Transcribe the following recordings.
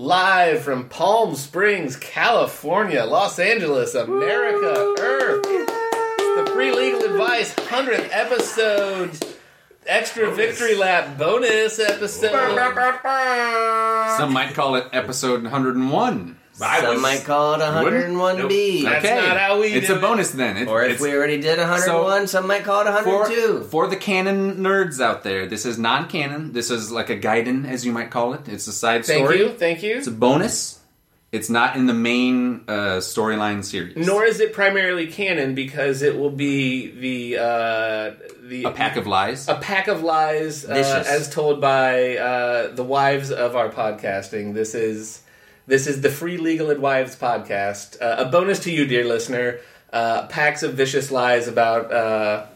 live from Palm Springs, California, Los Angeles, America, Earth. It's the Free Legal Advice 100th episode, extra victory lap bonus episode. Some might call it episode 101. I Some was- might call it 101B. That's not how we It's do a it. bonus then. It- Or if we already did 101, some might call it 102. for the canon nerds out there, this is non-canon. This is like a gaiden, as you might call it. It's a side Thank story. Thank you, thank you. It's a bonus. It's not in the main uh, storyline series. Nor is it primarily canon because it will be the uh, the a pack of lies. a pack of lies uh, as told by uh, the wives of our podcasting. This is this is the Free Legal and Wives podcast. Uh, a bonus to you, dear listener. Uh, packs of vicious lies about uh,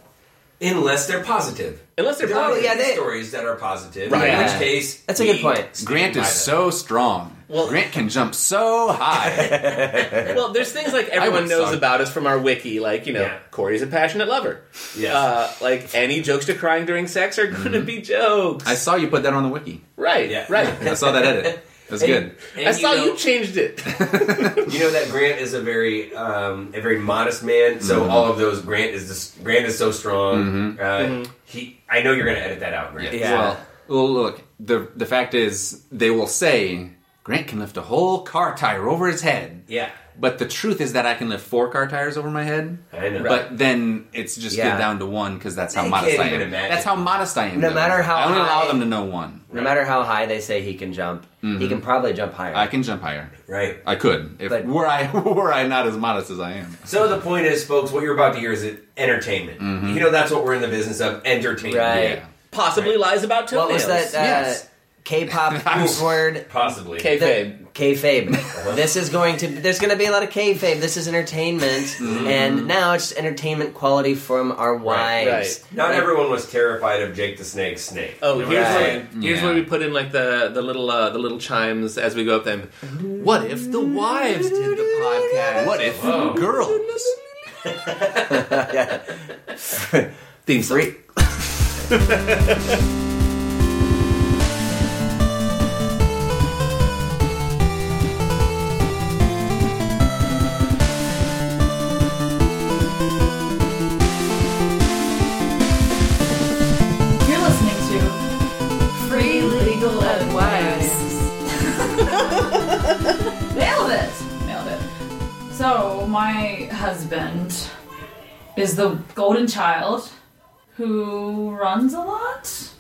Unless they're positive. unless they're There are positive. yeah, they- stories that are positive. Right. In which case, That's a good we point. Grant is so strong. Well- Grant can jump so high. Well, there's things like everyone knows suck. about us from our wiki, like you know, Yeah. Corey's a passionate lover. Yes. Uh, like any jokes to crying during sex are going to be jokes. I saw you put that on the wiki. right, Yeah. right. I saw that edit. That's good. And I saw know, you changed it. You know that Grant is a very, um, a very modest man. So Mm-hmm. all of those, Grant is this, Grant is so strong. Uh, Mm-hmm. He, I know you're going to edit that out, Grant. Yeah. Well, well, look. The the fact is, they will say Grant can lift a whole car tire over his head. Yeah. But the truth is that I can lift four car tires over my head. I know. But then it's just Yeah. get down to one because that's how They modest can't I am. even imagine. That's how modest I am. No though. matter how I only allow high- them to know one. No matter how high they say he can jump, he can probably jump higher. Mm-hmm. I can jump higher. right. I could if But- were I were I not as modest as I am. So the point is, folks, what you're about to hear is it entertainment. You know that's what we're in the business of, entertainment. Right. Yeah. Possibly lies about what was that uh, Yes. K-pop I'm- word? Possibly. Kayfabe. Kayfabe. this is going to. There's going to be a lot of kayfabe. This is entertainment, and now it's entertainment quality from our wives. right. Not everyone was terrified of Jake the Snake's snake. Oh, You know here's what where here's Yeah. where we put in like the the little uh, the little chimes as we go up them. What if the wives did the podcast? What if Whoa. girls? yeah. theme song? my husband is the golden child who runs a lot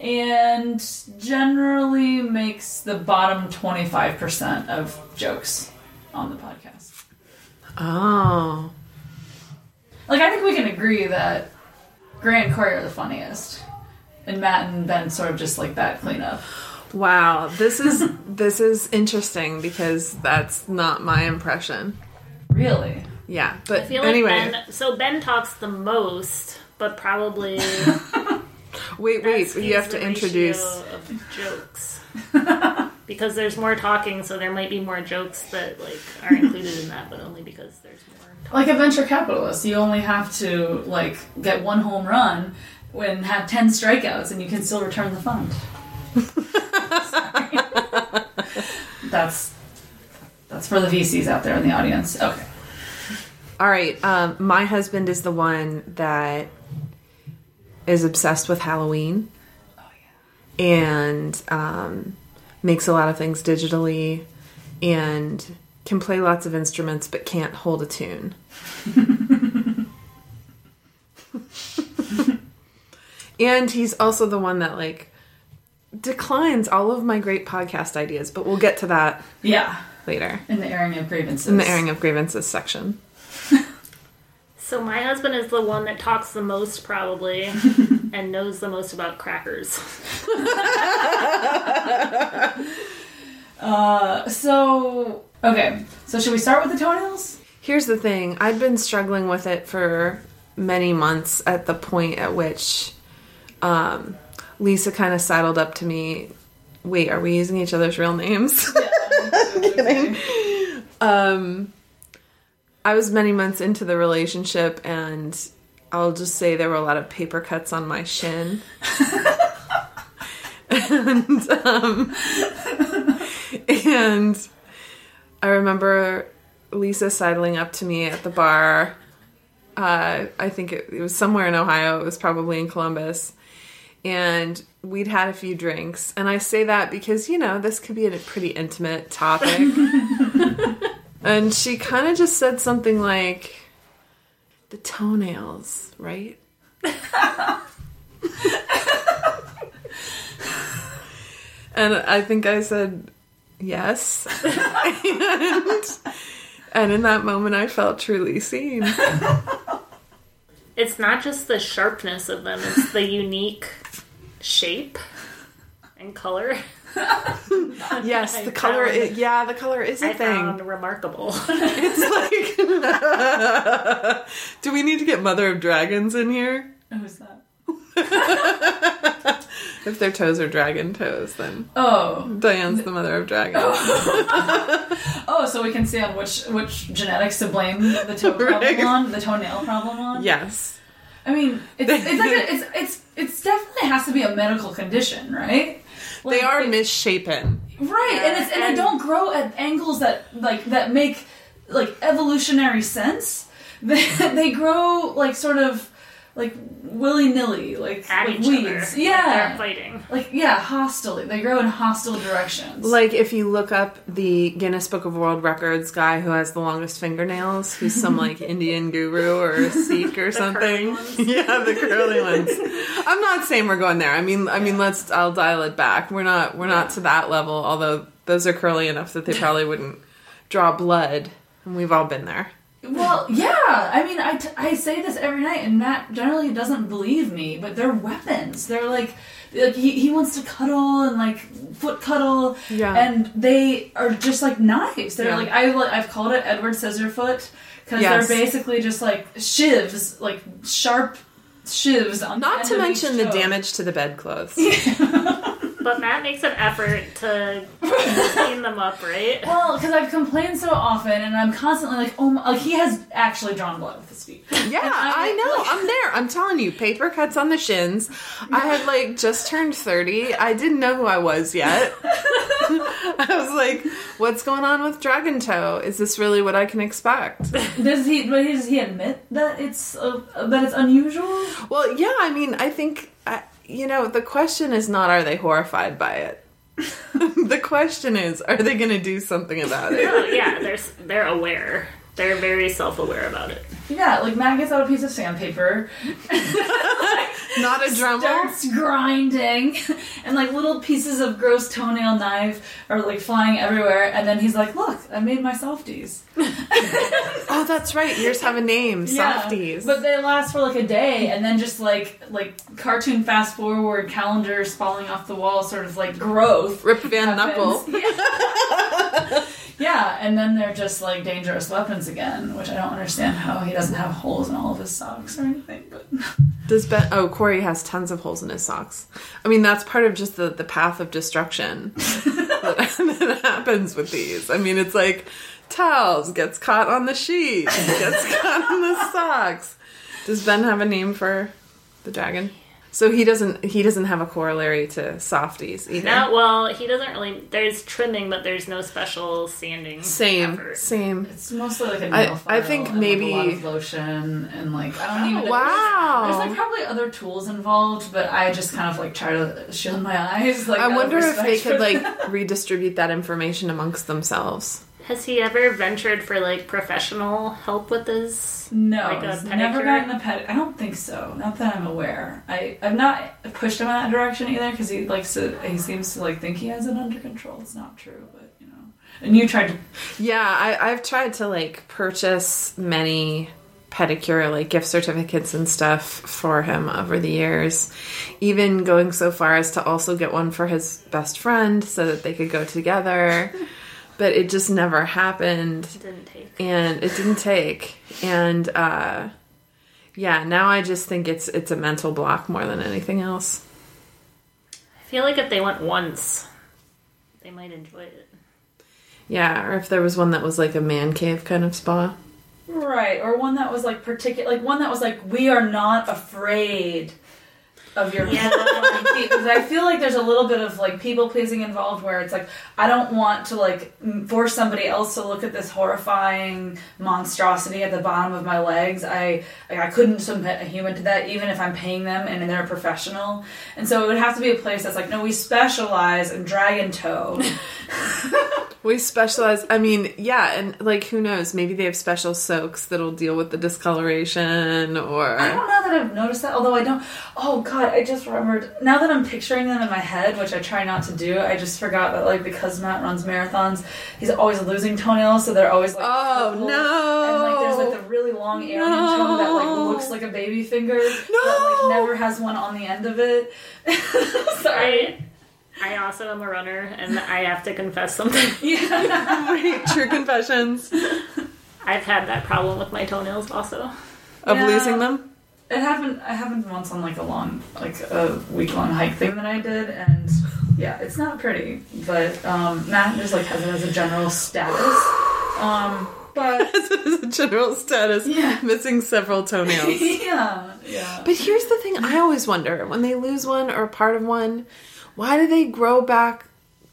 and generally makes the bottom 25% of jokes on the podcast. Oh. Like, I think we can agree that Grant and Corey are the funniest. And Matt and Ben sort of just like that cleanup. Wow. This is this is interesting because that's not my impression. Really? Yeah. But I feel like anyway. Ben. So Ben talks the most, but probably wait, wait. You have to introduce of jokes because there's more talking, so there might be more jokes that like are included in that, but only because there's more. Like a venture capitalist, you only have to like get one home run and have ten strikeouts, and you can still return the fund. That's that's for the VCs out there in the audience. Okay. All right. Um, my husband is the one that is obsessed with Halloween. And um, makes a lot of things digitally and can play lots of instruments but can't hold a tune. and he's also the one that like declines all of my great podcast ideas, but we'll get to that Yeah. Later In the airing of grievances. in the airing of grievances section. So my husband is the one that talks the most, probably, and knows the most about crackers. So okay. So should we start with the toenails? Here's the thing I'd been struggling with it for many months at the point at which um, Lisa kind of sidled up to me. Wait, are we using each other's real names? Kidding. Um, I was many months into the relationship, and I'll just say there were a lot of paper cuts on my shin. and um, and I remember Lisa sidling up to me at the bar. Uh, I think it, it was somewhere in Ohio. It was probably in Columbus. And we'd had a few drinks. And I say that because, you know, this could be a pretty intimate topic. and she kind of just said something like, the toenails, right? and I think I said, yes. and, and in that moment, I felt truly seen. It's not just the sharpness of them; it's the unique shape and color. Yes, the color. found- i yeah, the color is a I thing. found remarkable. It's like, do we need to get Mother of Dragons in here? Oh, Who's that? If their toes are dragon toes, then Oh, Diane's the Mother of Dragons. oh, so we can see on which which genetics to blame the toe problem Right. on, the toenail problem on. Yes. I mean, it's it's like a, it's it's it's definitely has to be a medical condition, right? They are it- misshapen. right, and it's and they don't grow at angles that like that make like evolutionary sense. They they grow like sort of like willy nilly, like At like each weeds. other. Like Yeah, they're fighting. like yeah, hostilely. They grow in hostile directions. Like if you look up the Guinness Book of World Records guy who has the longest fingernails, who's some like Indian guru or a Sikh or curly something. ones. yeah, the curly ones. I'm not saying we're going there. I mean, I mean, let's. I'll dial it back. We're not. We're not to that level. Although those are curly enough that they probably wouldn't draw blood, and we've all been there. Well, yeah. I mean, I, t- I say this every night, and Matt generally doesn't believe me, but they're weapons. They're like, like he, he wants to cuddle and like foot cuddle, Yeah. and they are just like knives. They're Yeah. like I I've called it Edward Scissorfoot because Yes. they're basically just like shivs, like sharp shivs on. the Not to mention the damage to the bedclothes. But Matt makes an effort to clean them up, right? Well, because I've complained so often, and I'm constantly like, oh, my, like he has actually drawn blood with his feet. Yeah, I- I know. I'm there. I'm telling you, paper cuts on the shins. I had like just turned 30. I didn't know who I was yet. I was like, what's going on with Dragon Toe? Is this really what I can expect? Does he? Does he admit that it's uh, that it's unusual? Well, yeah, I mean, I think, I, you know, the question is not are they horrified by it? the question is, are they going to do something about it? Yeah, they're they're aware. They're very self-aware about it. Yeah, like Matt gets out a piece of sandpaper, Not a Dremel? starts grinding, and like little pieces of gross toenail knife are like flying everywhere. And then he's like, "Look, I made my softies." Oh, that's right. Yours have a name. Yeah, Softies. but they last for like a day, and then just like like cartoon fast forward calendars falling off the wall, sort of like growth. Rip Van Knuckle. Yeah. Yeah, and then they're just like dangerous weapons again, which I don't understand how he doesn't have holes in all of his socks or anything. But Does Ben? Oh, Corey has tons of holes in his socks. I mean, that's part of just the the path of destruction that, that happens with these. I mean, it's like towels gets caught on the sheet, gets caught on the socks. Does Ben have a name for the dragon? So he doesn't. He doesn't have a corollary to softies either. No, well, he doesn't really. There's trimming, but there's no special sanding. Same, effort. same. it's mostly like a I- nail I file think and, maybe- like, a lot of lotion and like I don't even. know. Wow. There's like probably other tools involved, but I just kind of like try to shield my eyes. Like I wonder if they could like redistribute that information amongst themselves. Has he ever ventured for like professional help with his? No, Like a he's never gotten a ped. I don't think so. Not that I'm aware. I I've not pushed him in that direction either because he likes to. He seems to like think he has it under control. It's not true, but you know. And you tried to. Yeah, I, I've tried to like purchase many pedicure like gift certificates and stuff for him over the years. Even going so far as to also get one for his best friend so that they could go together. but it just never happened Didn't take. and it didn't take. And uh yeah, now I just think it's it's a mental block more than anything else. I feel like if they went once, they might enjoy it. Yeah, or if there was one that was like a man cave kind of spa. Right, or one that was like particular, like one that was like, we are not afraid. Of your Yeah. because I feel like there's a little bit of like people pleasing involved where it's like I don't want to like force somebody else to look at this horrifying monstrosity at the bottom of my legs. I like, I couldn't submit a human to that even if I'm paying them and they're a professional. And so it would have to be a place that's like no, we specialize in dragon toe. We specialize. I mean, yeah, and like who knows? Maybe they have special soaks that'll deal with the discoloration, or I don't know that I've noticed that, although I don't. Oh god, I just remembered. Now that I'm picturing them in my head, which I try not to do, I just forgot that like because Matt runs marathons, he's always losing toenails, so they're always like. Oh, purple. no. And like there's like the really long alien toe that like looks like a baby finger, that like never has one on the end of it. Sorry. I, I also am a runner, and I have to confess something. Yeah. Wait, true confessions I've had that problem with my toenails also. of Yeah. losing them. It happened. I happened once on like a long, like a week long hike thing that I did, and yeah, it's not pretty. But um, Matt just like has it as a general status. Um, but As a general status, Yeah. missing several toenails. yeah, yeah. But here's the thing: I always wonder when they lose one or part of one, why do they grow back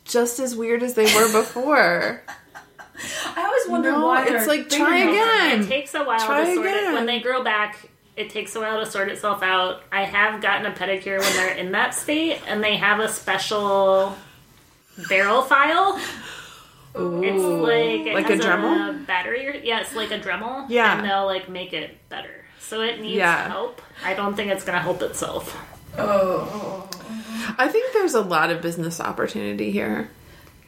just as weird as they were before? I always wonder No, why. it's like, try again. It takes a while Try to sort it. When they grow back, it takes a while to sort itself out. I have gotten a pedicure when they're in that state, and they have a special barrel file. It's like it Like a has Dremel? battery. or- Yeah, it's like a Dremel. Yeah. and they'll like make it better. So it needs Yeah. help. I don't think it's gonna help itself. Oh, I think there's a lot of business opportunity here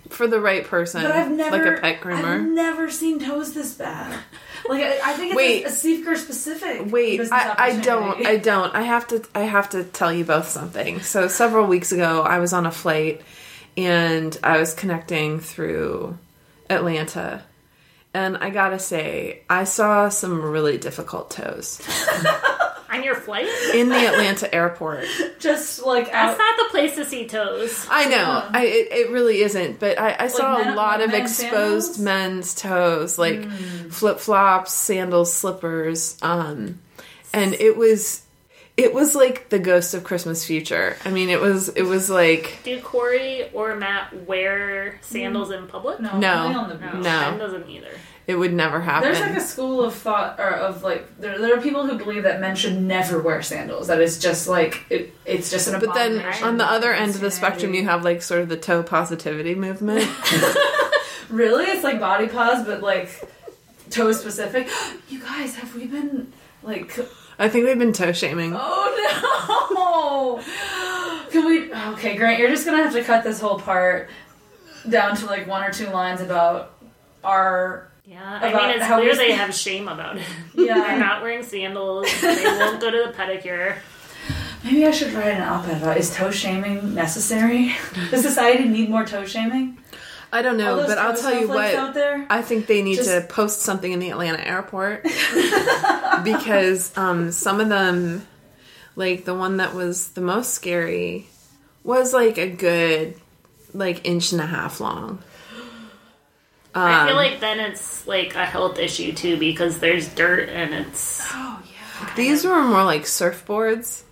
for the right person, but I've never like a pet groomer. I've never seen toes this bad. Like I, I think it's Wait. a, a Seeker specific. Wait, I, I don't. I don't. I have to. I have to tell you both something. So several weeks ago, I was on a flight, and I was connecting through Atlanta, and I gotta say, I saw some really difficult toes On your flight, in the Atlanta airport. just like that's out. not the place to see toes. I know. I it, it really isn't. But I, I saw men- a lot like of men exposed sandals? men's toes, like flip flops, sandals, slippers. Um, and it was it was like the ghost of Christmas future. I mean, it was it was like Do Corey or Matt wear sandals in public? No, No. only on the No, beach. Doesn't either. it would never happen. There's like a school of thought or of like there, there are people who believe that men should never wear sandals. That it's just like it, it's just an but then on the other end of the spectrum, you have like sort of the toe positivity movement. really it's like body pause, but like toe specific. you guys, have we been like? I think we've been toe shaming. Oh no! Can we? Okay, Grant, you're just gonna have to cut this whole part down to like one or two lines about our Yeah, I mean, it's how clear we- they have shame about it. Yeah, they're not wearing sandals. They won't go to the pedicure. Maybe I should write an op-ed about is toe shaming necessary? Does society need more toe shaming? I don't know, but I'll tell you what. I think they need Just- to post something in the Atlanta airport because um, some of them, like the one that was the most scary, was like a good like inch and a half long. I Um, feel like then it's like a health issue too because there's dirt and it's. Oh yeah. These were more like surfboards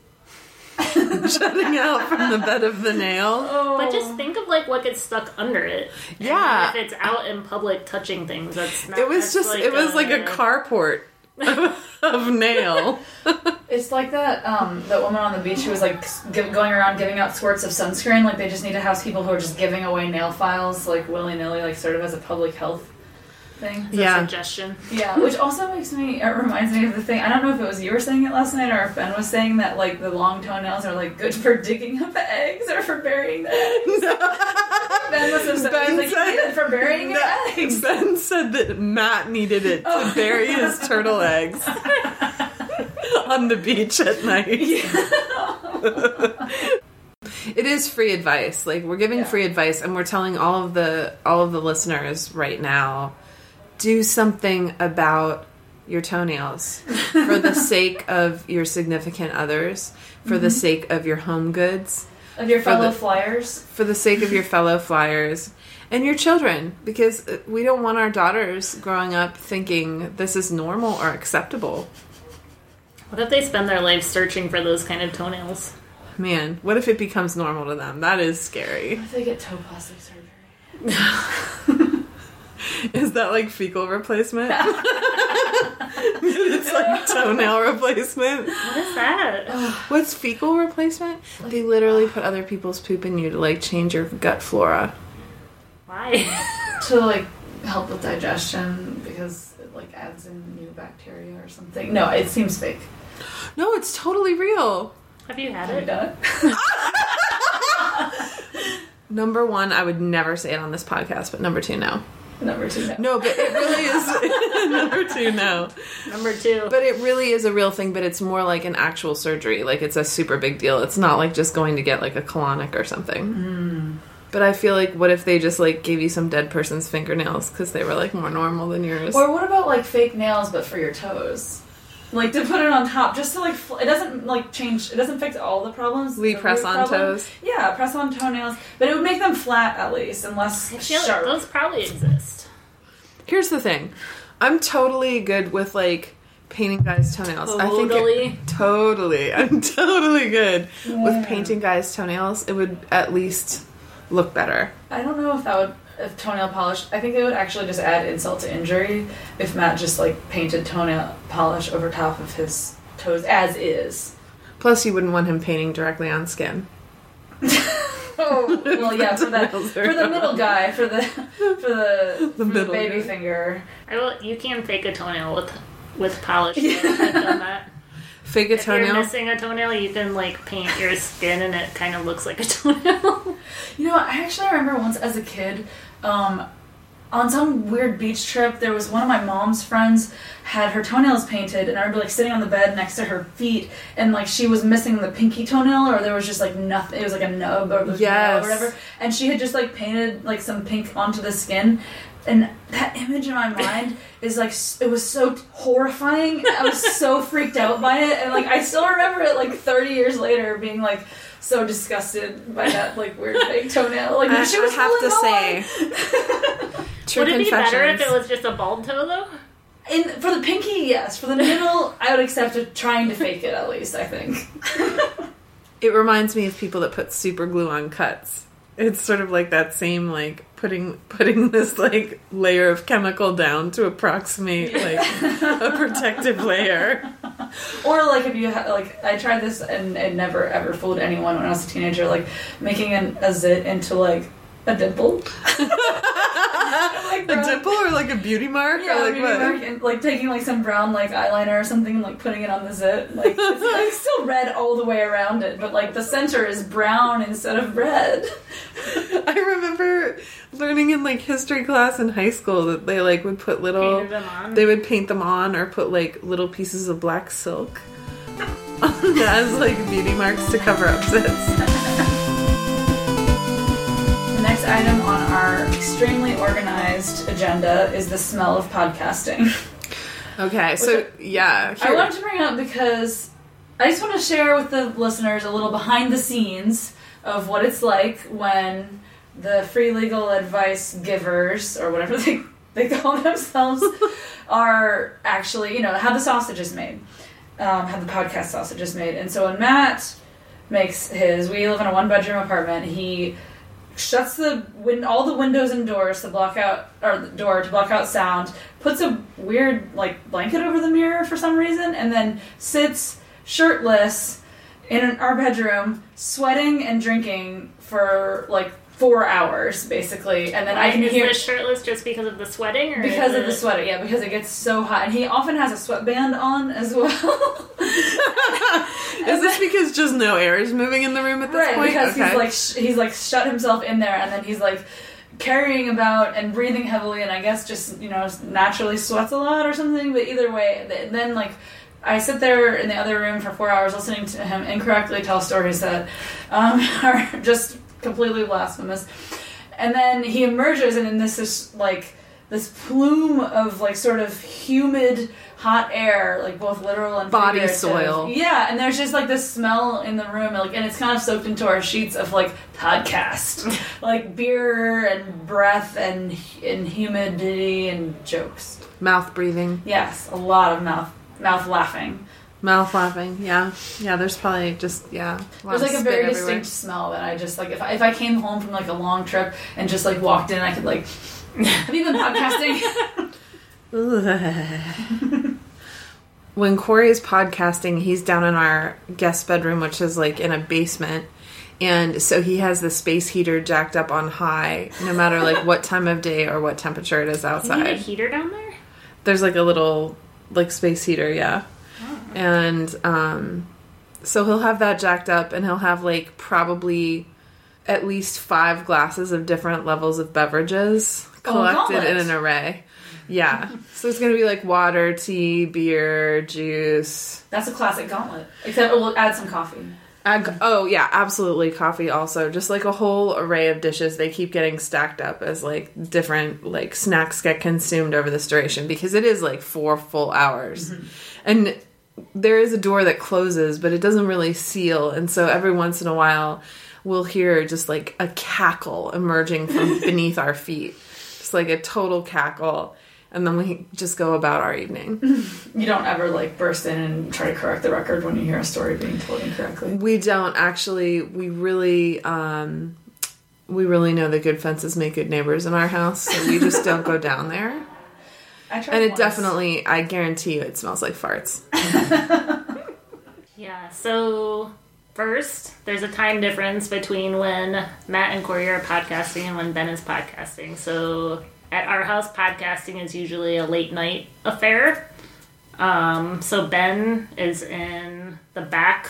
jutting out from the bed of the nail. Oh. But just think of like what gets stuck under it. And Yeah. if it's out in public touching things, that's not. It was that's just it was like a carport of nail. It's like that um, that woman on the beach who was like give, going around giving out squirts of sunscreen. Like they just need to have people who are just giving away nail files like willy nilly, like sort of as a public health thing. Yeah. suggestion. Yeah, which also makes me it reminds me of the thing. I don't know if it was you were saying it last night or if Ben was saying that like the long toenails are like good for digging up eggs or for burying the eggs. Ben was have said, Ben he's like, said- "You it for burying your eggs. Ben said that Matt needed it to oh. bury his turtle eggs on the beach at night. Yeah. it is free advice. Like we're giving Yeah. free advice and we're telling all of the all of the listeners right now do something about your toenails for the sake of your significant others, for the sake of your home goods Of your fellow the- flyers. for the sake of your fellow flyers and your children because uh, we don't want our daughters growing up thinking this is normal or acceptable. What if they spend their life searching for those kind of toenails? Man, what if it becomes normal to them? That is scary. If they get toe plastic surgery. Is that like fecal replacement? it's like toenail replacement. What is that? What's fecal replacement? They literally put other people's poop in you to like change your gut flora. Why? to like help with digestion because it like adds in new bacteria or something. No, it seems fake. No, it's totally real. Have you had Have it? done it? Number one, I would never say it on this podcast, but number two, no. Number two. No. No, but it really is. number two, no. Number two. But it really is a real thing, but it's more like an actual surgery. Like it's a super big deal. It's not like just going to get like a colonic or something. Hmm. But I feel like, what if they just like gave you some dead person's fingernails because they were like more normal than yours? Or what about like fake nails but for your toes? Like to put it on top, just to like fl- it doesn't like change. It doesn't fix all the problems. We the press on problem. toes. Yeah, press on toenails, but it would make them flat at least, and less sharp. like those probably exist. Here's the thing I'm totally good with like painting guys' toenails. I think it- Totally. totally. I'm totally good with painting guys' toenails. It would at least look better. I don't know if that would if toenail polish. I think it would actually just add insult to injury if Matt just like painted toenail polish over top of his toes as is. Plus, you wouldn't want him painting directly on skin. Oh well, yeah, for that for the middle guy, for the for the, for the baby guy. finger. I will. You can fake a toenail with with polish. I've done that. Fake a If you're missing a toenail, you can like paint your skin, and it kind of looks like a toenail. You know, I actually remember once as a kid, um, on some weird beach trip, there was one of my mom's friends had her toenails painted, and I remember like sitting on the bed next to her feet, and like she was missing the pinky toenail, or there was just like nothing. It was like a nub or, Yes. or whatever, and she had just like painted like some pink onto the skin. And that image in my mind is like it was so horrifying. I was so freaked out by it, and like I still remember it like 30 years later being like so disgusted by that like weird fake toenail. Like I, she was I have to say, true Would it be better if it was just a bald toe, though? In for the pinky, yes. For the middle, I would accept it, trying to fake it at least. I think. It reminds me of people that put super glue on cuts. It's sort of like that same like putting putting this like layer of chemical down to approximate like a protective layer. Or like if you ha- like, I tried this and it never ever fooled anyone when I was a teenager. Like making an, a zit into like a dimple. like A brown- dimple or like a beauty mark Yeah, or like maybe what? mark and, like taking like some brown like eyeliner or something and like putting it on the zit. Like it's, like still red all the way around it, but like the center is brown instead of red. I learning in like history class in high school that they like would put little them on. they would paint them on or put like little pieces of black silk as like beauty marks to cover up zits. The next item on our extremely organized agenda is the smell of podcasting. Okay, so yeah, I wanted to bring up because I just want to share with the listeners a little behind the scenes of what it's like when the free legal advice givers, or whatever they, they call themselves, are actually, you know, how the sausage is made, um, how the podcast sausage is made. And so when Matt makes his, we live in a one bedroom apartment, he shuts the win- all the windows and doors to block out or the door to block out sound puts a weird like blanket over the mirror for some reason and then sits shirtless in our bedroom sweating and drinking for like four hours basically and then i can is hear this shirtless just because of the sweating, or because is of the it- sweating yeah because it gets so hot and he often has a sweatband on as well Is this because just no air is moving in the room at this right point? because okay. he's like sh- he's like shut himself in there and then he's like carrying about and breathing heavily and i guess just you know naturally sweats a lot or something but either way th- then like i sit there in the other room for four hours listening to him incorrectly tell stories that um, are just completely blasphemous. And then he emerges and in this is like this plume of like sort of humid hot air like both literal and Body soil. yeah and there's just like this smell in the room like and it's kind of soaked into our sheets of like podcast. Like beer and breath and and humidity and jokes. Mouth breathing. yes a lot of mouth mouth laughing Mouth flapping. Yeah, yeah. There's probably just yeah. There's like a spit very everywhere. distinct smell that I just like. If I, if I came home from like a long trip and just like walked in, I could like. Have you been podcasting? when Corey is podcasting, he's down in our guest bedroom, which is like in a basement. And so he has the space heater jacked up on high, no matter like what time of day or what temperature it is You need a outside. heater down there? There's like a little like space heater, yeah. And um so he'll have that jacked up and he'll have like probably at least five glasses of different levels of beverages collected in an array. Yeah. so it's gonna be like water, tea, beer, juice. That's a classic gauntlet. Except we'll add some coffee. Oh yeah, absolutely. Coffee also. Just like a whole array of dishes. They keep getting stacked up as like different like snacks get consumed over this duration because it is like four full hours, and there is a door that closes, but it doesn't really seal, and so every once in a while we'll hear just like a cackle emerging from beneath our feet, just like a total cackle, and then we just go about our evening. You don't ever like burst in and try to correct the record when you hear a story being told incorrectly. We don't actually. We really, um, we really know that good fences make good neighbors in our house, so we just don't go down there. I tried And it once. definitely, I guarantee you, it smells like farts. Yeah, so first, there's a time difference between when Matt and Corey are podcasting and when Ben is podcasting. So at our house, podcasting is usually a late night affair. Um, so Ben is in the back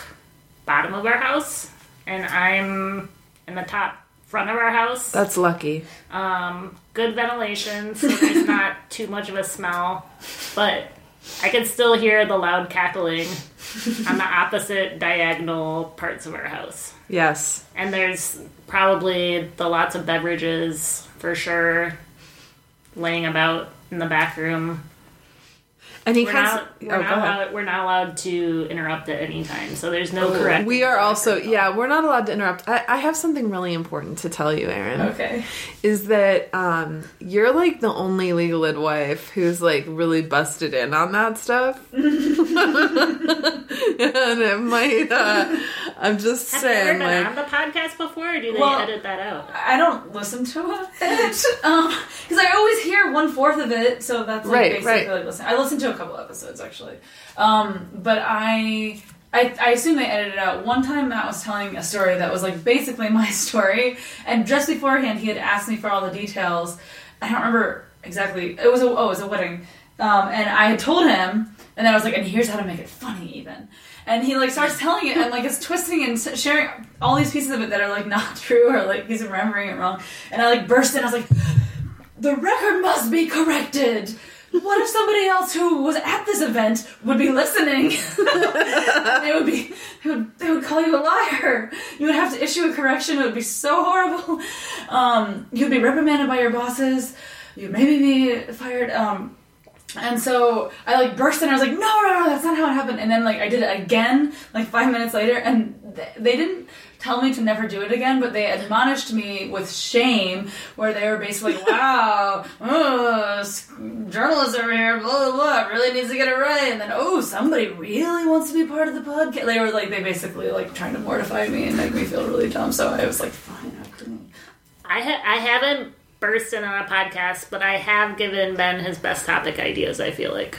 bottom of our house, and I'm in the top front of our house. That's lucky. Um, good ventilation, so there's not too much of a smell, but I can still hear the loud cackling on the opposite diagonal parts of our house. Yes. And there's probably the lots of beverages for sure laying about in the back room. And he We're not, we're, Oh, not allowed, we're not allowed to interrupt at any time, so there's no correct. We are also, yeah, we're not allowed to interrupt. I, I have something really important to tell you, Aaron. Okay. Is that um, you're like the only legal ed wife who's like really busted in on that stuff. and it might, uh, I'm just Have you ever saying, been like, on the podcast before, or do they Well- edit that out? I don't listen to it because I always hear one fourth of it, so that's like Right, basically right. like listening. I listened to a couple episodes actually, um, but I, I I assume they edited it out. One time Matt was telling a story that was like basically my story, and just beforehand he had asked me for all the details. I don't remember exactly. It was a oh, it was a wedding, um, and I had told him, and then I was like, and here's how to make it funny even. And he like starts telling it and like is twisting and sharing all these pieces of it that are like not true or like he's remembering it wrong. And I like burst in. I was like, the record must be corrected. What if somebody else who was at this event would be listening? they would be, they would, they would call you a liar. You would have to issue a correction. It would be so horrible. Um, you'd be reprimanded by your bosses. You'd maybe be fired. Um, and so I like burst in. I was like, no, no, no, that's not how it happened. And then like I did it again, like five minutes later, and th- they didn't tell me to never do it again, but they admonished me with shame, where they were basically, wow, oh, journalists over here, blah blah blah, really needs to get it right. And then oh, somebody really wants to be part of the podcast. They were like, they basically like trying to mortify me and make me feel really dumb. So I was like, fine, I couldn't. I ha- I haven't burst in on a podcast, but I have given Ben his best topic ideas. I feel like.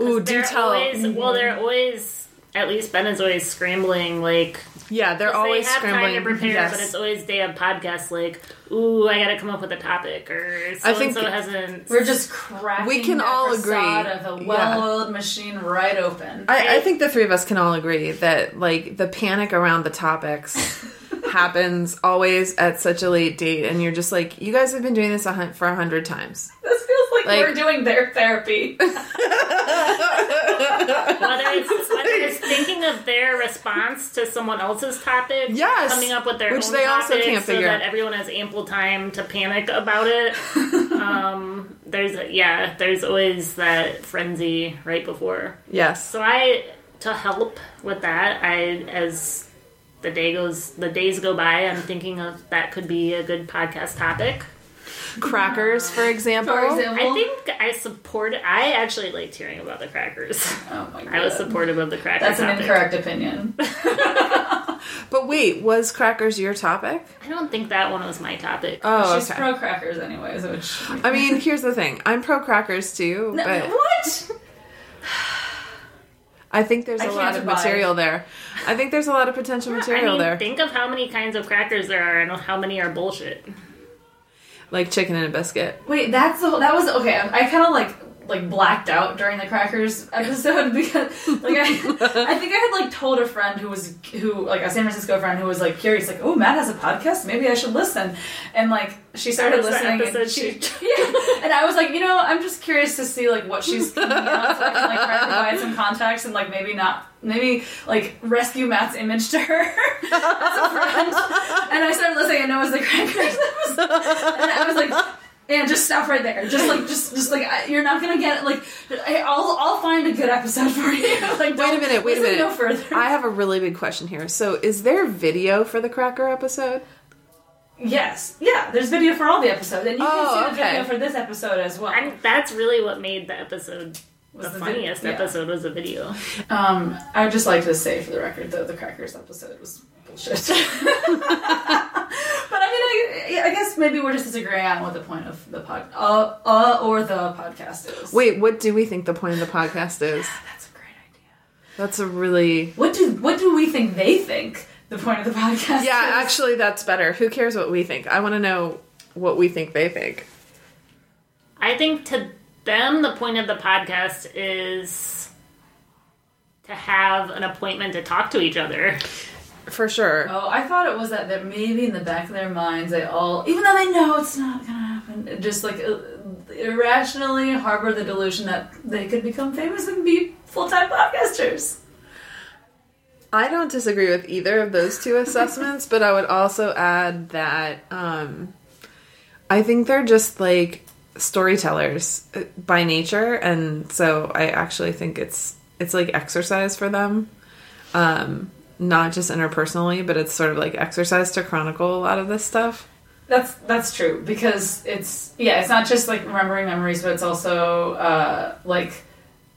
ooh, do They're tell. Always, mm-hmm. well, they're always. At least Ben is always scrambling. Like yeah, they're always they have scrambling. time to prepare, yes. but it's always day of podcast. Like, ooh, I got to come up with a topic, or so I and think so that- hasn't. We're just cracking. We can that all facade agree. of a Yeah. well-oiled machine right open. I, I think the three of us can all agree that like the panic around the topics happens always at such a late date, and you're just like, you guys have been doing this a hun- for a hundred times. This feels like, Like- we're doing their therapy. whether it's whether it's thinking of their response to someone else's topic, Yes, coming up with their which own they also topic can't figure, so that everyone has ample time to panic about it. um, there's yeah, there's always that frenzy right before. Yes. So I to help with that, I as the day goes the days go by, I'm thinking of that could be a good podcast topic. Crackers, for example. For example, I think I support. I actually liked hearing about the crackers. Oh my god. I was supportive of the crackers. That's an topic. incorrect opinion. But wait, was crackers your topic? I don't think that one was my topic. Oh, She's okay. pro crackers, anyways. Which I mean, here's the thing. I'm pro crackers too, No, but what? I think there's I a lot of survive. material there. I think there's a lot of potential I material mean, there. think of how many kinds of crackers there are and how many are bullshit. Like chicken and a biscuit. Wait, that's the that was okay. I, I kind of like like blacked out during the crackers episode because like I, I think I had like told a friend who was who like a San Francisco friend who was like curious like oh Matt has a podcast? Maybe I should listen. And like she started That was the listening and she yeah. And I was like you know I'm just curious to see like what she's on so I can like try to provide some context and like maybe not maybe like rescue Matt's image to her as a friend. And I started listening and it was the crackers episode. And I was like and just stop right there. Just like, just, just like, you're not gonna get it. like. I- I'll, I'll find a good episode for you. Like, Wait a minute, wait a minute. No further. I have a really big question here. So, is there video for the cracker episode? yes, yeah. There's video for all the episodes, and you Oh, can see the okay. video for this episode as well. And that's really what made the episode Was the, the vid- funniest yeah. episode was the video. Um, I would just like to say for the record, though, the crackers episode was bullshit. but I mean, I, I guess maybe we're just disagreeing on what the point of the pod, uh, uh, or the podcast is. Wait, what do we think the point of the podcast is? that's a great idea. That's a really What do what do we think they think the point of the podcast? Yeah, is? actually that's better. Who cares what we think? I want to know what we think they think. I think to them, the point of the podcast is to have an appointment to talk to each other. For sure. Oh, I thought it was that they're maybe in the back of their minds they all, even though they know it's not gonna happen, just like uh, irrationally harbor the delusion that they could become famous and be full time podcasters. I don't disagree with either of those two assessments, but I would also add that um, I think they're just like storytellers uh, by nature, and so I actually think it's it's like exercise for them, um, not just interpersonally, but it's sort of like exercise to chronicle a lot of this stuff. That's that's true because it's yeah, it's not just like remembering memories, but it's also uh, like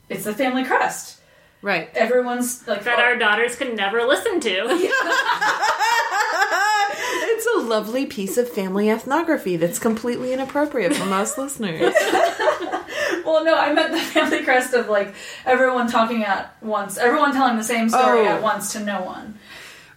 it's the family crest. Right. Everyone's like That our daughters could never listen to. It's a lovely piece of family ethnography that's completely inappropriate for most listeners. Well, no, I meant the family crest of like everyone talking at once, everyone telling the same story Oh. at once to no one.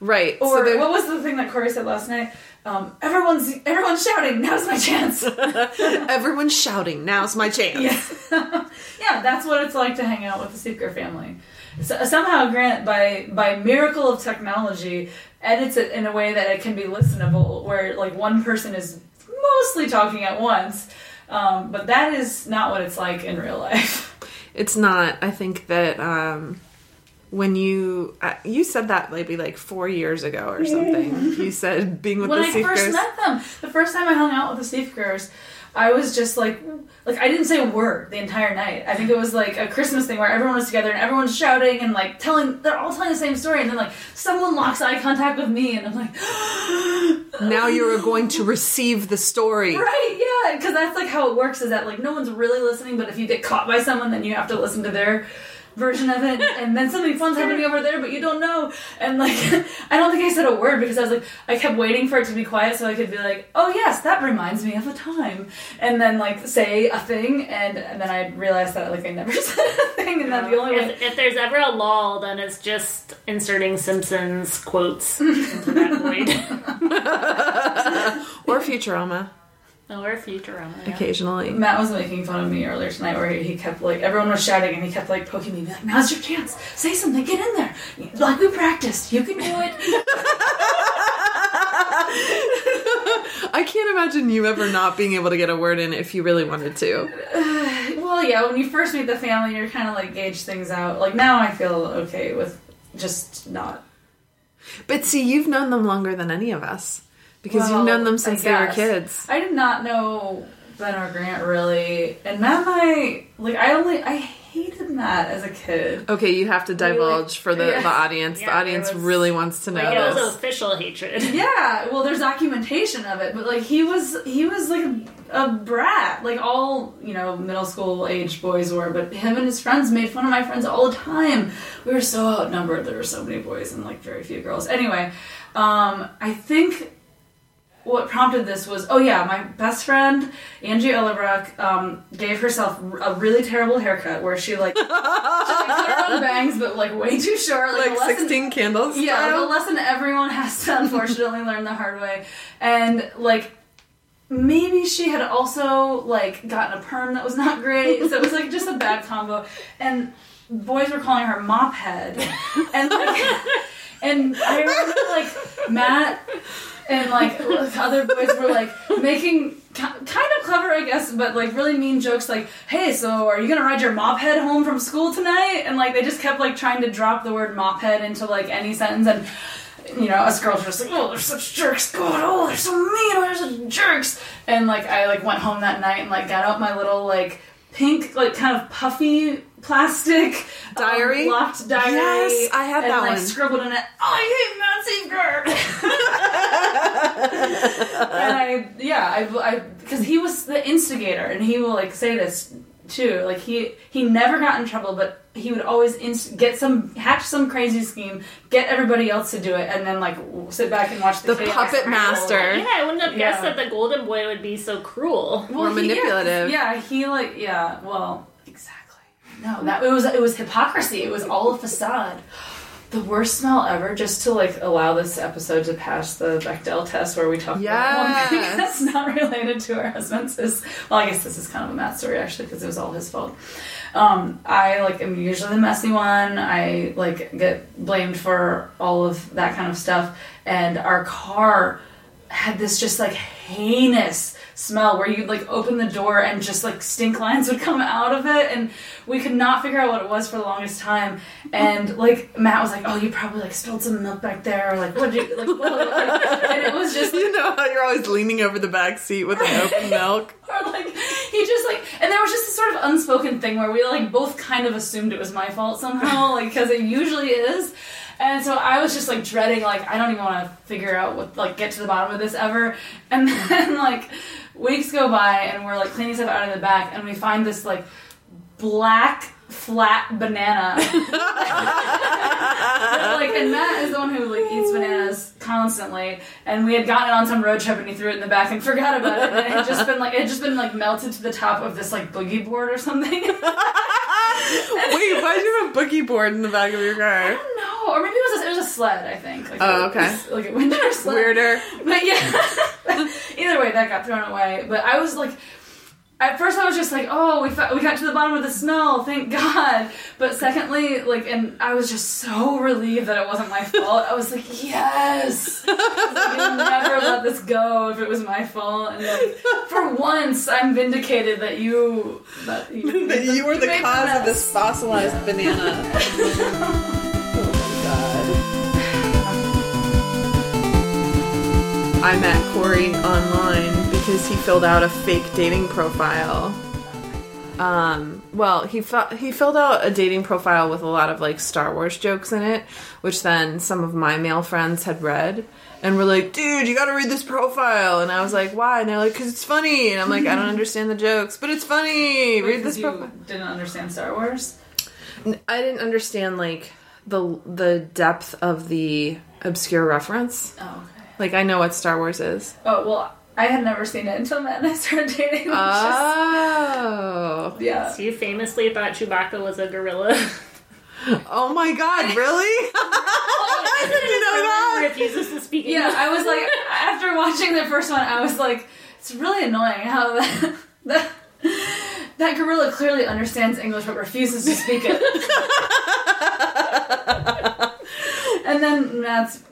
Right. Or so what was the thing that Corey said last night? Um, everyone's everyone's shouting. Now's my chance. everyone's shouting, now's my chance. yeah, that's what it's like to hang out with the Seeker family. So, somehow, Grant, by by miracle of technology, edits it in a way that it can be listenable, where like one person is mostly talking at once. Um, but that is not what it's like in real life. It's not. I think that um, when you uh, you said that maybe like four years ago or something. You said being with when the I Seekers. first met them, the first time I hung out with the Seekers, I was just like, like I didn't say a word the entire night. I think it was like a Christmas thing where everyone was together and everyone's shouting and like telling, they're all telling the same story, and then like someone locks eye contact with me, and I'm like, now you are going to receive the story. right, yeah, because that's like how it works. Is that like no one's really listening, but if you get caught by someone, then you have to listen to their version of it and then something fun's happening over there but you don't know. And like i don't think i said a word because i was like i kept waiting for it to be quiet so i could be like oh yes that reminds me of a time. And then like say a thing and, and then i realized that like i never said a thing and that the only way If, if there's ever a lull, then it's just inserting Simpsons quotes into that void. Or Futurama, or Futurama. Yeah. occasionally. Matt was making fun of me earlier tonight where he, he kept like everyone was shouting and he kept like poking me like now's your chance say something get in there like we practiced you can do it I can't imagine you ever not being able to get a word in if you really wanted to. Well, yeah, when you first meet the family, you're kind of like gauge things out. Like now, I feel okay with just not. But see, you've known them longer than any of us because Well, you've known them since they were kids. I did not know Ben or Grant really, and Matt and I like I only I hated Matt as a kid. Okay, you have to divulge for the, Yeah. the audience. the Yeah, there audience was- really wants to know Like, it was this. official hatred. Yeah, well, there's documentation of it, but like he was he was like a brat, like all you know middle school age boys were. But him and his friends made fun of my friends all the time. We were so outnumbered. There were so many boys and like very few girls. Anyway, um, I think what prompted this was oh yeah my best friend angie Ellebrock um, gave herself a really terrible haircut where she like she like, cut her own bangs but like way too short like, Like lesson- 16 candles. yeah like a style? lesson everyone has to unfortunately learn the hard way and like maybe she had also like gotten a perm that was not great so it was like just a bad combo and boys were calling her mop head and like and i remember like matt and like other boys were like making ki- kind of clever i guess but like really mean jokes like hey so are you gonna ride your mop head home from school tonight and like they just kept like trying to drop the word mop head into like any sentence and you know, us girls were just like, oh, they're such jerks. God, oh, they're so mean. Oh, they're such jerks. And like, I like went home that night and like got out my little like pink, like kind of puffy plastic um, Diary? locked diary. Yes, I had and, that like, one. Scribbled in it. Oh, I hate Matt Seifert. and I, yeah, I, I, because he was the instigator, and he will like say this too. Like he, he never got in trouble, but he would always inst- get some, hatch some crazy scheme, get everybody else to do it, and then like sit back and watch the, The puppet unfold. master. Yeah, I wouldn't have guessed that the golden boy would be so cruel. Or he- manipulative. Yeah, yeah, he like yeah. Well, exactly. No, that it was it was hypocrisy. It was all a facade. The worst smell ever. Just to like allow this episode to pass the Bechdel test, where we talk about one thing that's not related to our husbands. Is well, I guess this is kind of a Matt story actually because it was all his fault. Um, I like am usually the messy one. I like get blamed for all of that kind of stuff, and our car had this just like heinous smell where you'd like open the door and just like stink lines would come out of it and we could not figure out what it was for the longest time. And like matt was like oh you probably like spilled some milk back there or like what did you like, what, and it was just You know how you're always leaning over the back seat with an open milk? or like he just like and there was just this sort of unspoken thing where we like both kind of assumed it was my fault somehow like because it usually is. And so i was just like dreading like i don't even want to figure out what like get to the bottom of this ever. And then like weeks go by and we're like cleaning stuff out of the back and we find this like black flat banana. Like and Matt is the one who like eats constantly and we had gotten it on some road trip and he threw it in the back and forgot about it. And it had just been like it had just been like melted to the top of this like boogie board or something. Wait, why do you have a boogie board in the back of your car? no or maybe it was a, it was a sled I think. Like Oh, a- okay. like a winter sled. Weirder. but yeah. Either way that got thrown away. But I was like at first I was just like, oh, we, fa- we got to the bottom of the smell, thank God. But secondly, like, and I was just so relieved that it wasn't my fault. I was like, yes, I would never let this go if it was my fault. And like, for once, I'm vindicated that you that you, That you were the cause of this fossilized banana. Oh my God. I met Corey online because he filled out a fake dating profile. Um, well, he fi- he filled out a dating profile with a lot of like Star Wars jokes in it, which then some of my male friends had read and were like, "Dude, you got to read this profile." And I was like, "Why?" And they're like, "Cause it's funny." And I'm like, "I don't understand the jokes, but it's funny. Read this profile." didn't understand Star Wars. I didn't understand like the the depth of the obscure reference. Oh, okay. Like I know what Star Wars is. Oh well, I had never seen it until Matt and I started dating. which is- Oh. yeah. So you famously thought Chewbacca was a gorilla. Oh my god, really? I didn't know that. refuses to speak Yeah, I was like, after watching the first one, I was like, it's really annoying how that that, that gorilla clearly understands English but refuses to speak it. and then Matt's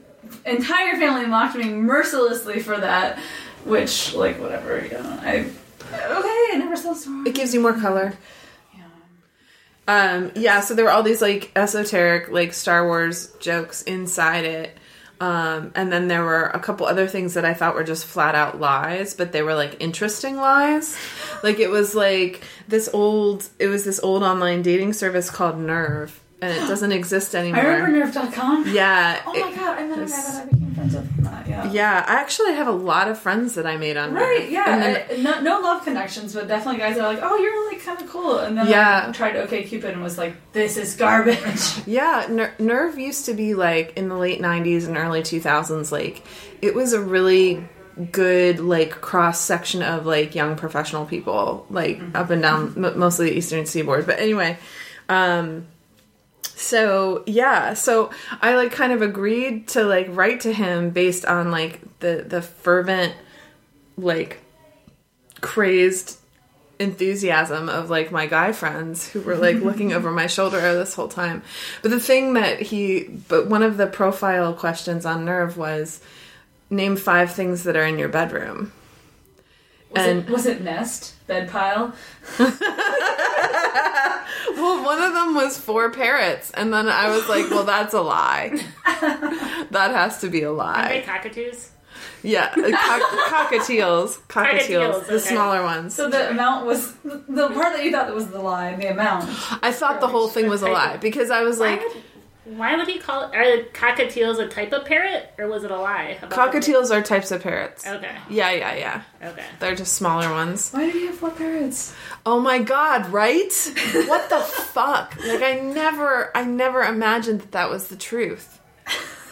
entire family mocked me mercilessly for that, which, like, whatever, you know, I. Okay, I never saw Star. It gives you more color. Um, yeah, so there were all these like esoteric like Star Wars jokes inside it. Um, and then there were a couple other things that I thought were just flat out lies, but they were like interesting lies. Like it was like this old it was this old online dating service called Nerve and it doesn't exist anymore. I remember Nerve.com. Yeah. Oh it- my god, And then I met a guy that I became friends with. Yeah. I actually have a lot of friends that I made on Right, Nerve. yeah. And then, I- no, no love connections, but definitely guys that are like, oh, you're like kind of cool. And then Yeah. I tried OK Cupid and was like, this is garbage. yeah, Ner- Nerve used to be like in the late 90s and early 2000s, like, it was a really good, like, cross section of like young professional people, like, up and down m- mostly the Eastern Seaboard. But anyway, um, so yeah so i like kind of agreed to like write to him based on like the the fervent like crazed enthusiasm of like my guy friends who were like looking over my shoulder this whole time but the thing that he but one of the profile questions on nerve was name five things that are in your bedroom Was, And- it, was it nest? Bed pile? Well, one of them was four parrots, and then I was like, "Well, that's a lie. that has to be a Are they lie." cockatoos? Yeah, uh, cock- cockatiels, cockatiels, Cockatiels, the okay. smaller ones. So the amount was the part that you thought that was the lie, the amount. I thought the whole thing was a lie because I was like, would, why would he call it? Are cockatiels a type of parrot, or was it a lie? cockatiels are types of parrots. Okay. Yeah, yeah, yeah. Okay. They're just smaller ones. Why did he have four parrots? Oh my god, right? What the fuck? Like I never I never imagined that that was the truth.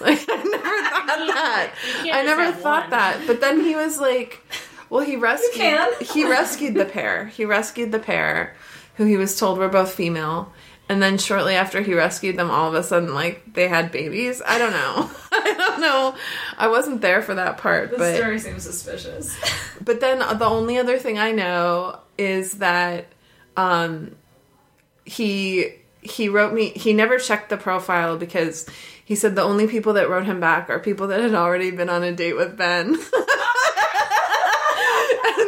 Like I never thought that. I never thought one. that. But then he was like well he rescued can. he rescued the pair. He rescued the pair who he was told were both female. And then shortly after he rescued them all of a sudden like they had babies. I don't know. I don't know. I wasn't there for that part, the but story seems suspicious. but then the only other thing I know is that um, he he wrote me. He never checked the profile because he said the only people that wrote him back are people that had already been on a date with Ben. and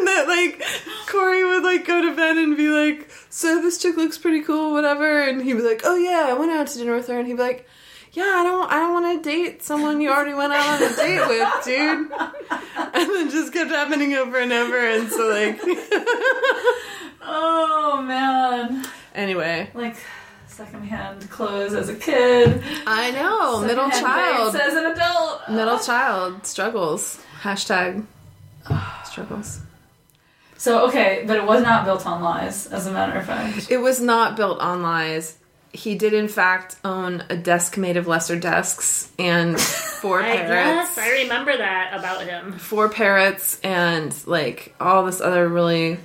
that like Corey would like go to bed and be like, "So this chick looks pretty cool, whatever," and he'd be like, "Oh yeah, I went out to dinner with her," and he'd be like. Yeah, I don't. I don't want to date someone you already went out on a date with, dude. And then just kept happening over and over, and so like, Oh man, anyway, like secondhand clothes as a kid. I know middle child, as an adult. middle child struggles. Hashtag struggles. So okay, but it was not built on lies, as a matter of fact. It was not built on lies. He did, in fact, own a desk made of lesser desks and four I parrots. guess I remember that about him. four parrots and like all this other really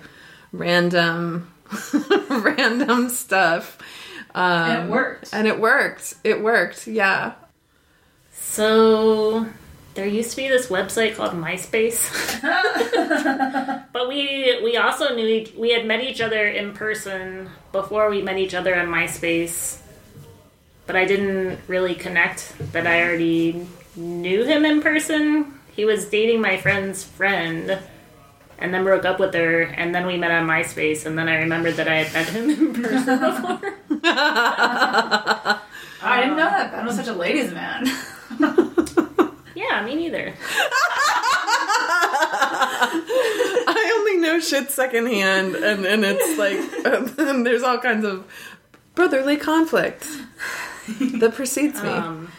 random random stuff um, And it worked. and it worked it worked yeah So there used to be this website called MySpace, but we we also knew we had met each other in person before we met each other on MySpace. But I didn't really connect that I already knew him in person. He was dating my friend's friend, and then broke up with her, and then we met on MySpace, and then I remembered that I had met him in person before. I didn't know that Ben was such a ladies' man. Yeah, me neither. i only know shit secondhand and and it's like and there's all kinds of brotherly conflict that precedes me. Um,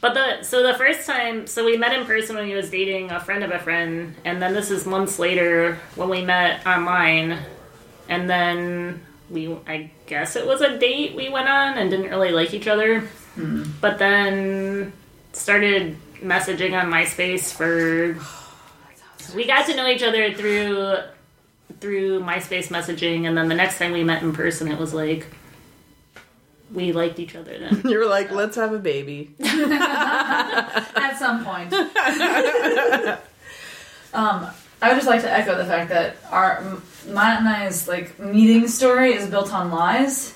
but the so the first time, so we met in person when he was dating a friend of a friend, and then this is months later when we met online, and then we I guess it was a date we went on and didn't really like each other, but then started messaging on MySpace for. We got to know each other through through MySpace messaging, and then the next time we met in person, it was like we liked each other then. you were like let's have a baby At some point. um, I would just like to echo the fact that our M- Matt and I's like meeting story is built on lies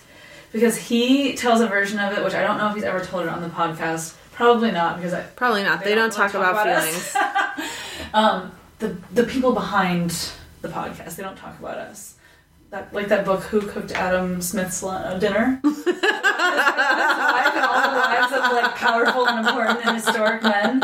because he tells a version of it, which I don't know if he's ever told it on the podcast. Probably not because I, probably not they, don't, talk, about, us. feelings um, the the people behind the podcast they don't talk about us. That like that book, Who Cooked Adam Smith's Lun- uh, Dinner. His wife and all the wives of like powerful and important and historic men.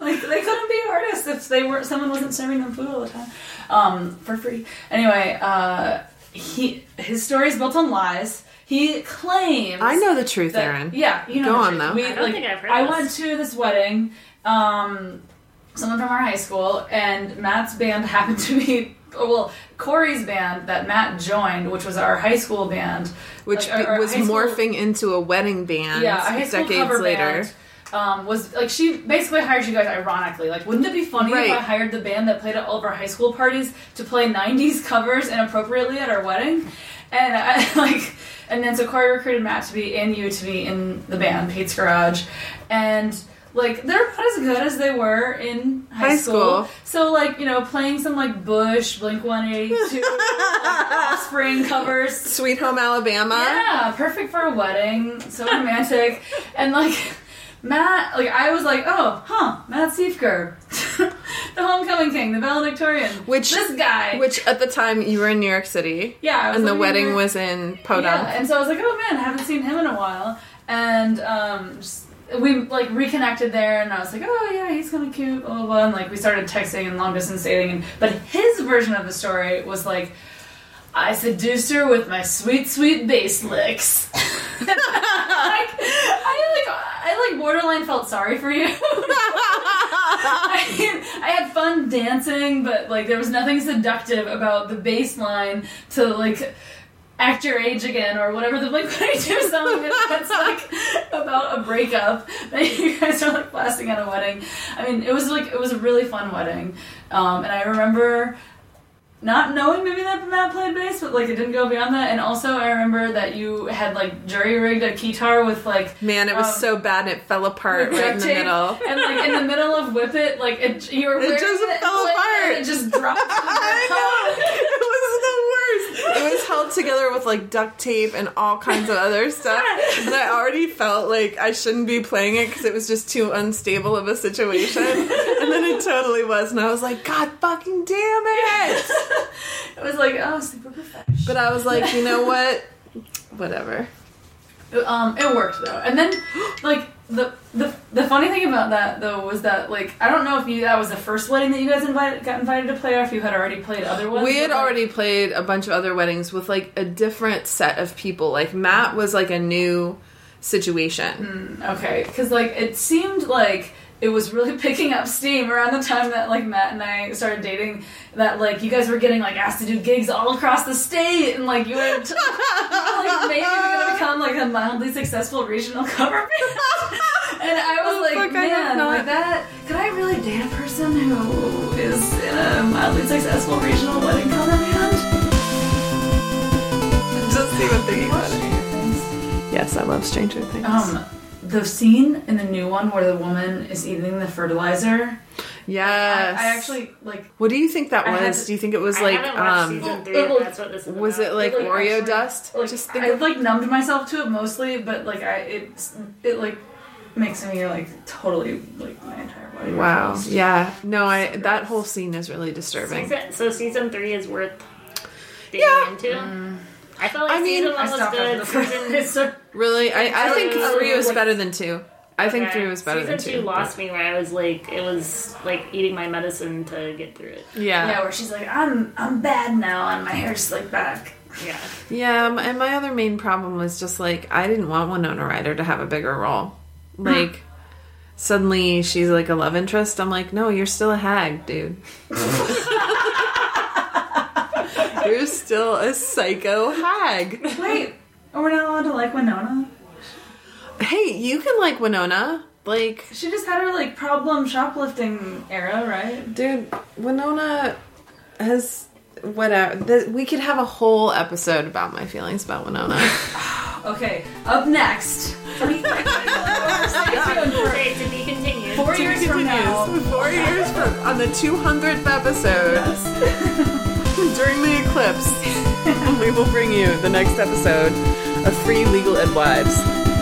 Like they couldn't be artists if they were someone wasn't serving them food all the time, um, for free. Anyway, uh, he his story is built on lies. He claims i know the truth that- aaron Yeah, you know. Go the on, truth. though. We, I don't like, think I've heard I this. went to this wedding, um, someone from our high school, and Matt's band happened to be. Well, Corey's band that Matt joined, which was our high school band, Which like, our- our was high school- morphing into a wedding band yeah, a high school decades cover later. band. Um, was like she basically hired you guys ironically. Like, wouldn't it be funny Right. if I hired the band that played at all of our high school parties to play '90s covers inappropriately at our wedding? And I like, and then so Corey recruited Matt to be and you to be in the band Pete's Garage, and like they're not as good as they were in high, High school. school. So like you know playing some like Bush, Blink One Eighty Two, Offspring covers. Sweet Home Alabama. Yeah, perfect for a wedding. So romantic. and like Matt, like I was like, oh, huh, Matt Siefker, the homecoming king, the valedictorian. Which- this guy. Which at the time you were in New York City. yeah, I was And the wedding was in Podunk. Yeah, and so I was like, oh man, I haven't seen him in a while. And um, just, we like reconnected there, and I was like, oh yeah, he's kind of cute, blah blah blah. And like we started texting and long distance dating. And, but his version of the story was like. I seduced her with my sweet, sweet bass licks. like, I like, I like borderline felt sorry for you. I, I had fun dancing, but like there was nothing seductive about the bass line to like act your age again or whatever the Blink 182 song is. That's like about a breakup. That you guys are like blasting at a wedding. I mean, it was like it was a really fun wedding, um, and I remember not knowing maybe that Matt played bass, but like it didn't go beyond that. And also, I remember that you had like jury rigged a guitar with like Man, it was Um, so bad and it fell apart right in the middle. and like in the middle of Whip It, like it, you were It just it, fell like, apart. it just dropped. I know. It was the worst. It was held together with like duct tape and all kinds of other stuff. And I already felt like I shouldn't be playing it because it was just too unstable of a situation. And it totally was. And I was like, God fucking damn it. It was like oh, super professional. But I was like, you know what? Whatever. Um, it worked though, and then like the the the funny thing about that though was that like I don't know if you that was the first wedding that you guys invited got invited to play, or if you had already played other ones. We had like, already played a bunch of other weddings with like a different set of people. Like Matt was like a new situation. Okay, because like it seemed like it was really picking up steam around the time that like Matt and I started dating. That like you guys were getting like asked to do gigs all across the state, and like you were t- like maybe we're gonna become like a mildly successful regional cover band. And I was Oh, like, fuck, I have man, not- like that. Could I really date a person who is in a mildly successful regional wedding cover band? Just even thinking about it. Yes, I love Stranger Things. Um, the scene in the new one where the woman is eating the fertilizer. yes. I, I actually like. What do you think that I was? to- do you think it was I like um season three. it if was- that's what this is was about. it like like, Oreo actually- dust? Like, Just think I of like numbed myself to it mostly, but like I it it like makes me like totally like my entire body. Wow. Yeah. No, I So that whole scene is really disturbing. Season, so season three is worth digging Yeah. into. I felt like I mean, season I one was good. after the Season, fertilizer. Really? I, I think Oh, three was like- better than two. I think three was better season than two two. lost me where I was like, it was like eating my medicine to get through it. Yeah. Yeah, where she's like, I'm I'm bad now, and my hair's slicked back. Yeah. Yeah, m- and my other main problem was just like I didn't want Winona Ryder to have a bigger role. Like suddenly she's like a love interest. I'm like, no, you're still a hag, dude. still a psycho hag. Wait, are we not allowed to like Winona? Hey, you can like Winona. Like, She just had her like problem shoplifting era, right? dude, Winona has whatever. We could have a whole episode about my feelings about Winona. Okay, up next. Stay tuned to be continued. four years from now. Four years from on the 200th episode during the eclipse, we will bring you the next episode of Free Legal Ed Wives.